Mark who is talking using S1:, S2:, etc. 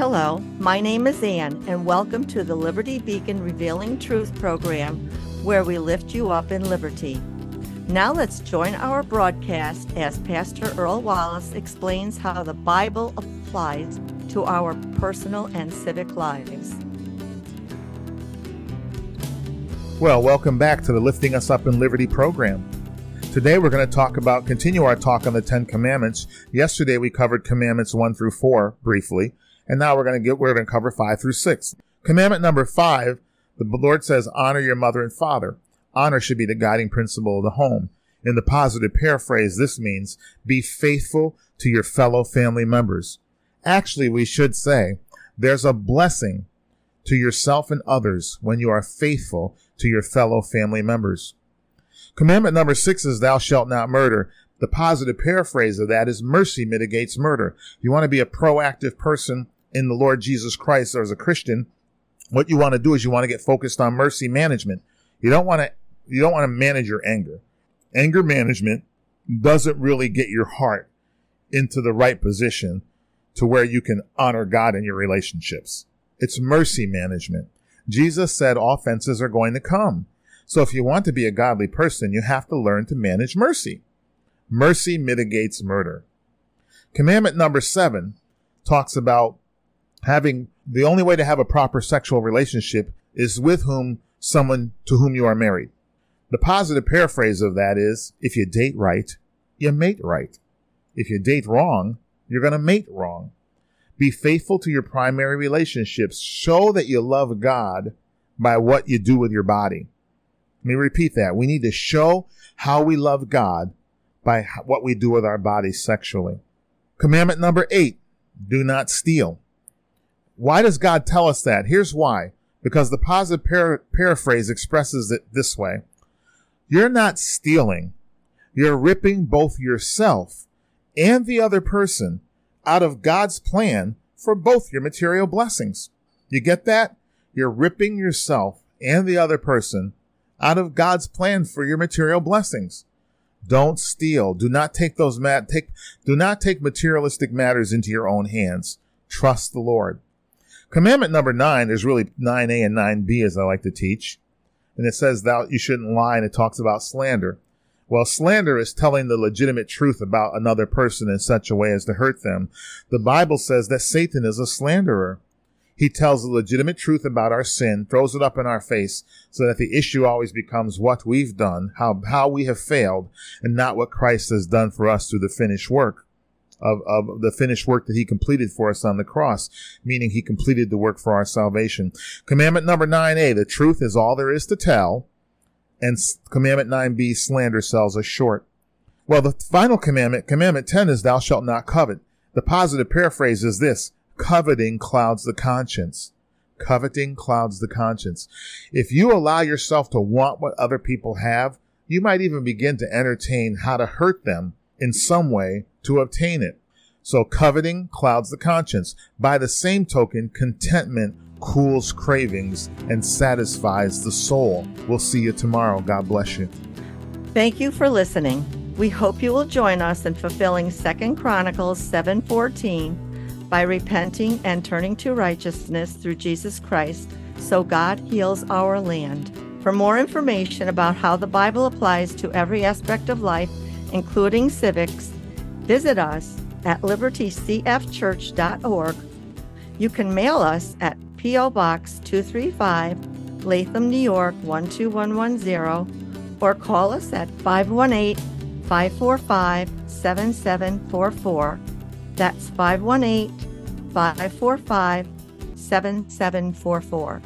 S1: Hello, my name is Ann, and welcome to the Liberty Beacon Revealing Truth program, where we lift you up in liberty. Now let's join our broadcast as Pastor Earl Wallace explains how the Bible applies to our personal and civic lives.
S2: Well, welcome back to the Lifting Us Up in Liberty program. Today we're going to talk about, continue our talk on the Ten Commandments. Yesterday we covered Commandments 1 through 4 briefly, and now we're going to get, we're going to cover 5 through 6. Commandment number 5, the Lord says, honor your mother and father. Honor should be the guiding principle of the home. In the positive paraphrase, this means be faithful to your fellow family members. Actually, we should say there's a blessing to yourself and others when you are faithful to your fellow family members. Commandment number six is thou shalt not murder. The positive paraphrase of that is mercy mitigates murder. You want to be a proactive person in the Lord Jesus Christ or as a Christian. What you want to do is you want to get focused on mercy management. You don't want to, you don't want to manage your anger. Anger management doesn't really get your heart into the right position to where you can honor God in your relationships. It's mercy management. Jesus said offenses are going to come. So if you want to be a godly person, you have to learn to manage mercy. Mercy mitigates murder. Commandment number seven talks about having the only way to have a proper sexual relationship is with whom someone to whom you are married. The positive paraphrase of that is if you date right, you mate right. If you date wrong, you're going to mate wrong. Be faithful to your primary relationships. Show that you love God by what you do with your body. Let me repeat that. We need to show how we love God by what we do with our bodies sexually. Commandment number eight, do not steal. Why does God tell us that? Here's why. Because the positive par- paraphrase expresses it this way. You're not stealing. You're ripping both yourself and the other person out of God's plan for both your material blessings. You get that? You're ripping yourself and the other person out of God's plan for your material blessings. Don't steal. Do not take those mat take do not take materialistic matters into your own hands. Trust the Lord. Commandment number nine is really 9a and 9b as I like to teach. And it says that you shouldn't lie and it talks about slander. Well, slander is telling the legitimate truth about another person in such a way as to hurt them. The Bible says that Satan is a slanderer. He tells the legitimate truth about our sin, throws it up in our face, so that the issue always becomes what we've done, how, how we have failed, and not what Christ has done for us through the finished work of, of the finished work that he completed for us on the cross, meaning he completed the work for our salvation. Commandment number 9a, the truth is all there is to tell, and commandment 9b, slander sells us short. Well, the final commandment, commandment 10 is thou shalt not covet. The positive paraphrase is this, coveting clouds the conscience. Coveting clouds the conscience. If you allow yourself to want what other people have, you might even begin to entertain how to hurt them in some way to obtain it. So coveting clouds the conscience. By the same token, contentment cools cravings and satisfies the soul. We'll see you tomorrow. God bless you.
S1: Thank you for listening. We hope you will join us in fulfilling 2 Chronicles 7:14 by repenting and turning to righteousness through Jesus Christ so God heals our land. For more information about how the Bible applies to every aspect of life, including civics, visit us at libertycfchurch.org. You can mail us at P.O. Box 235, Latham, New York 12110, or call us at 518 545 7744 that's 518 545 7744.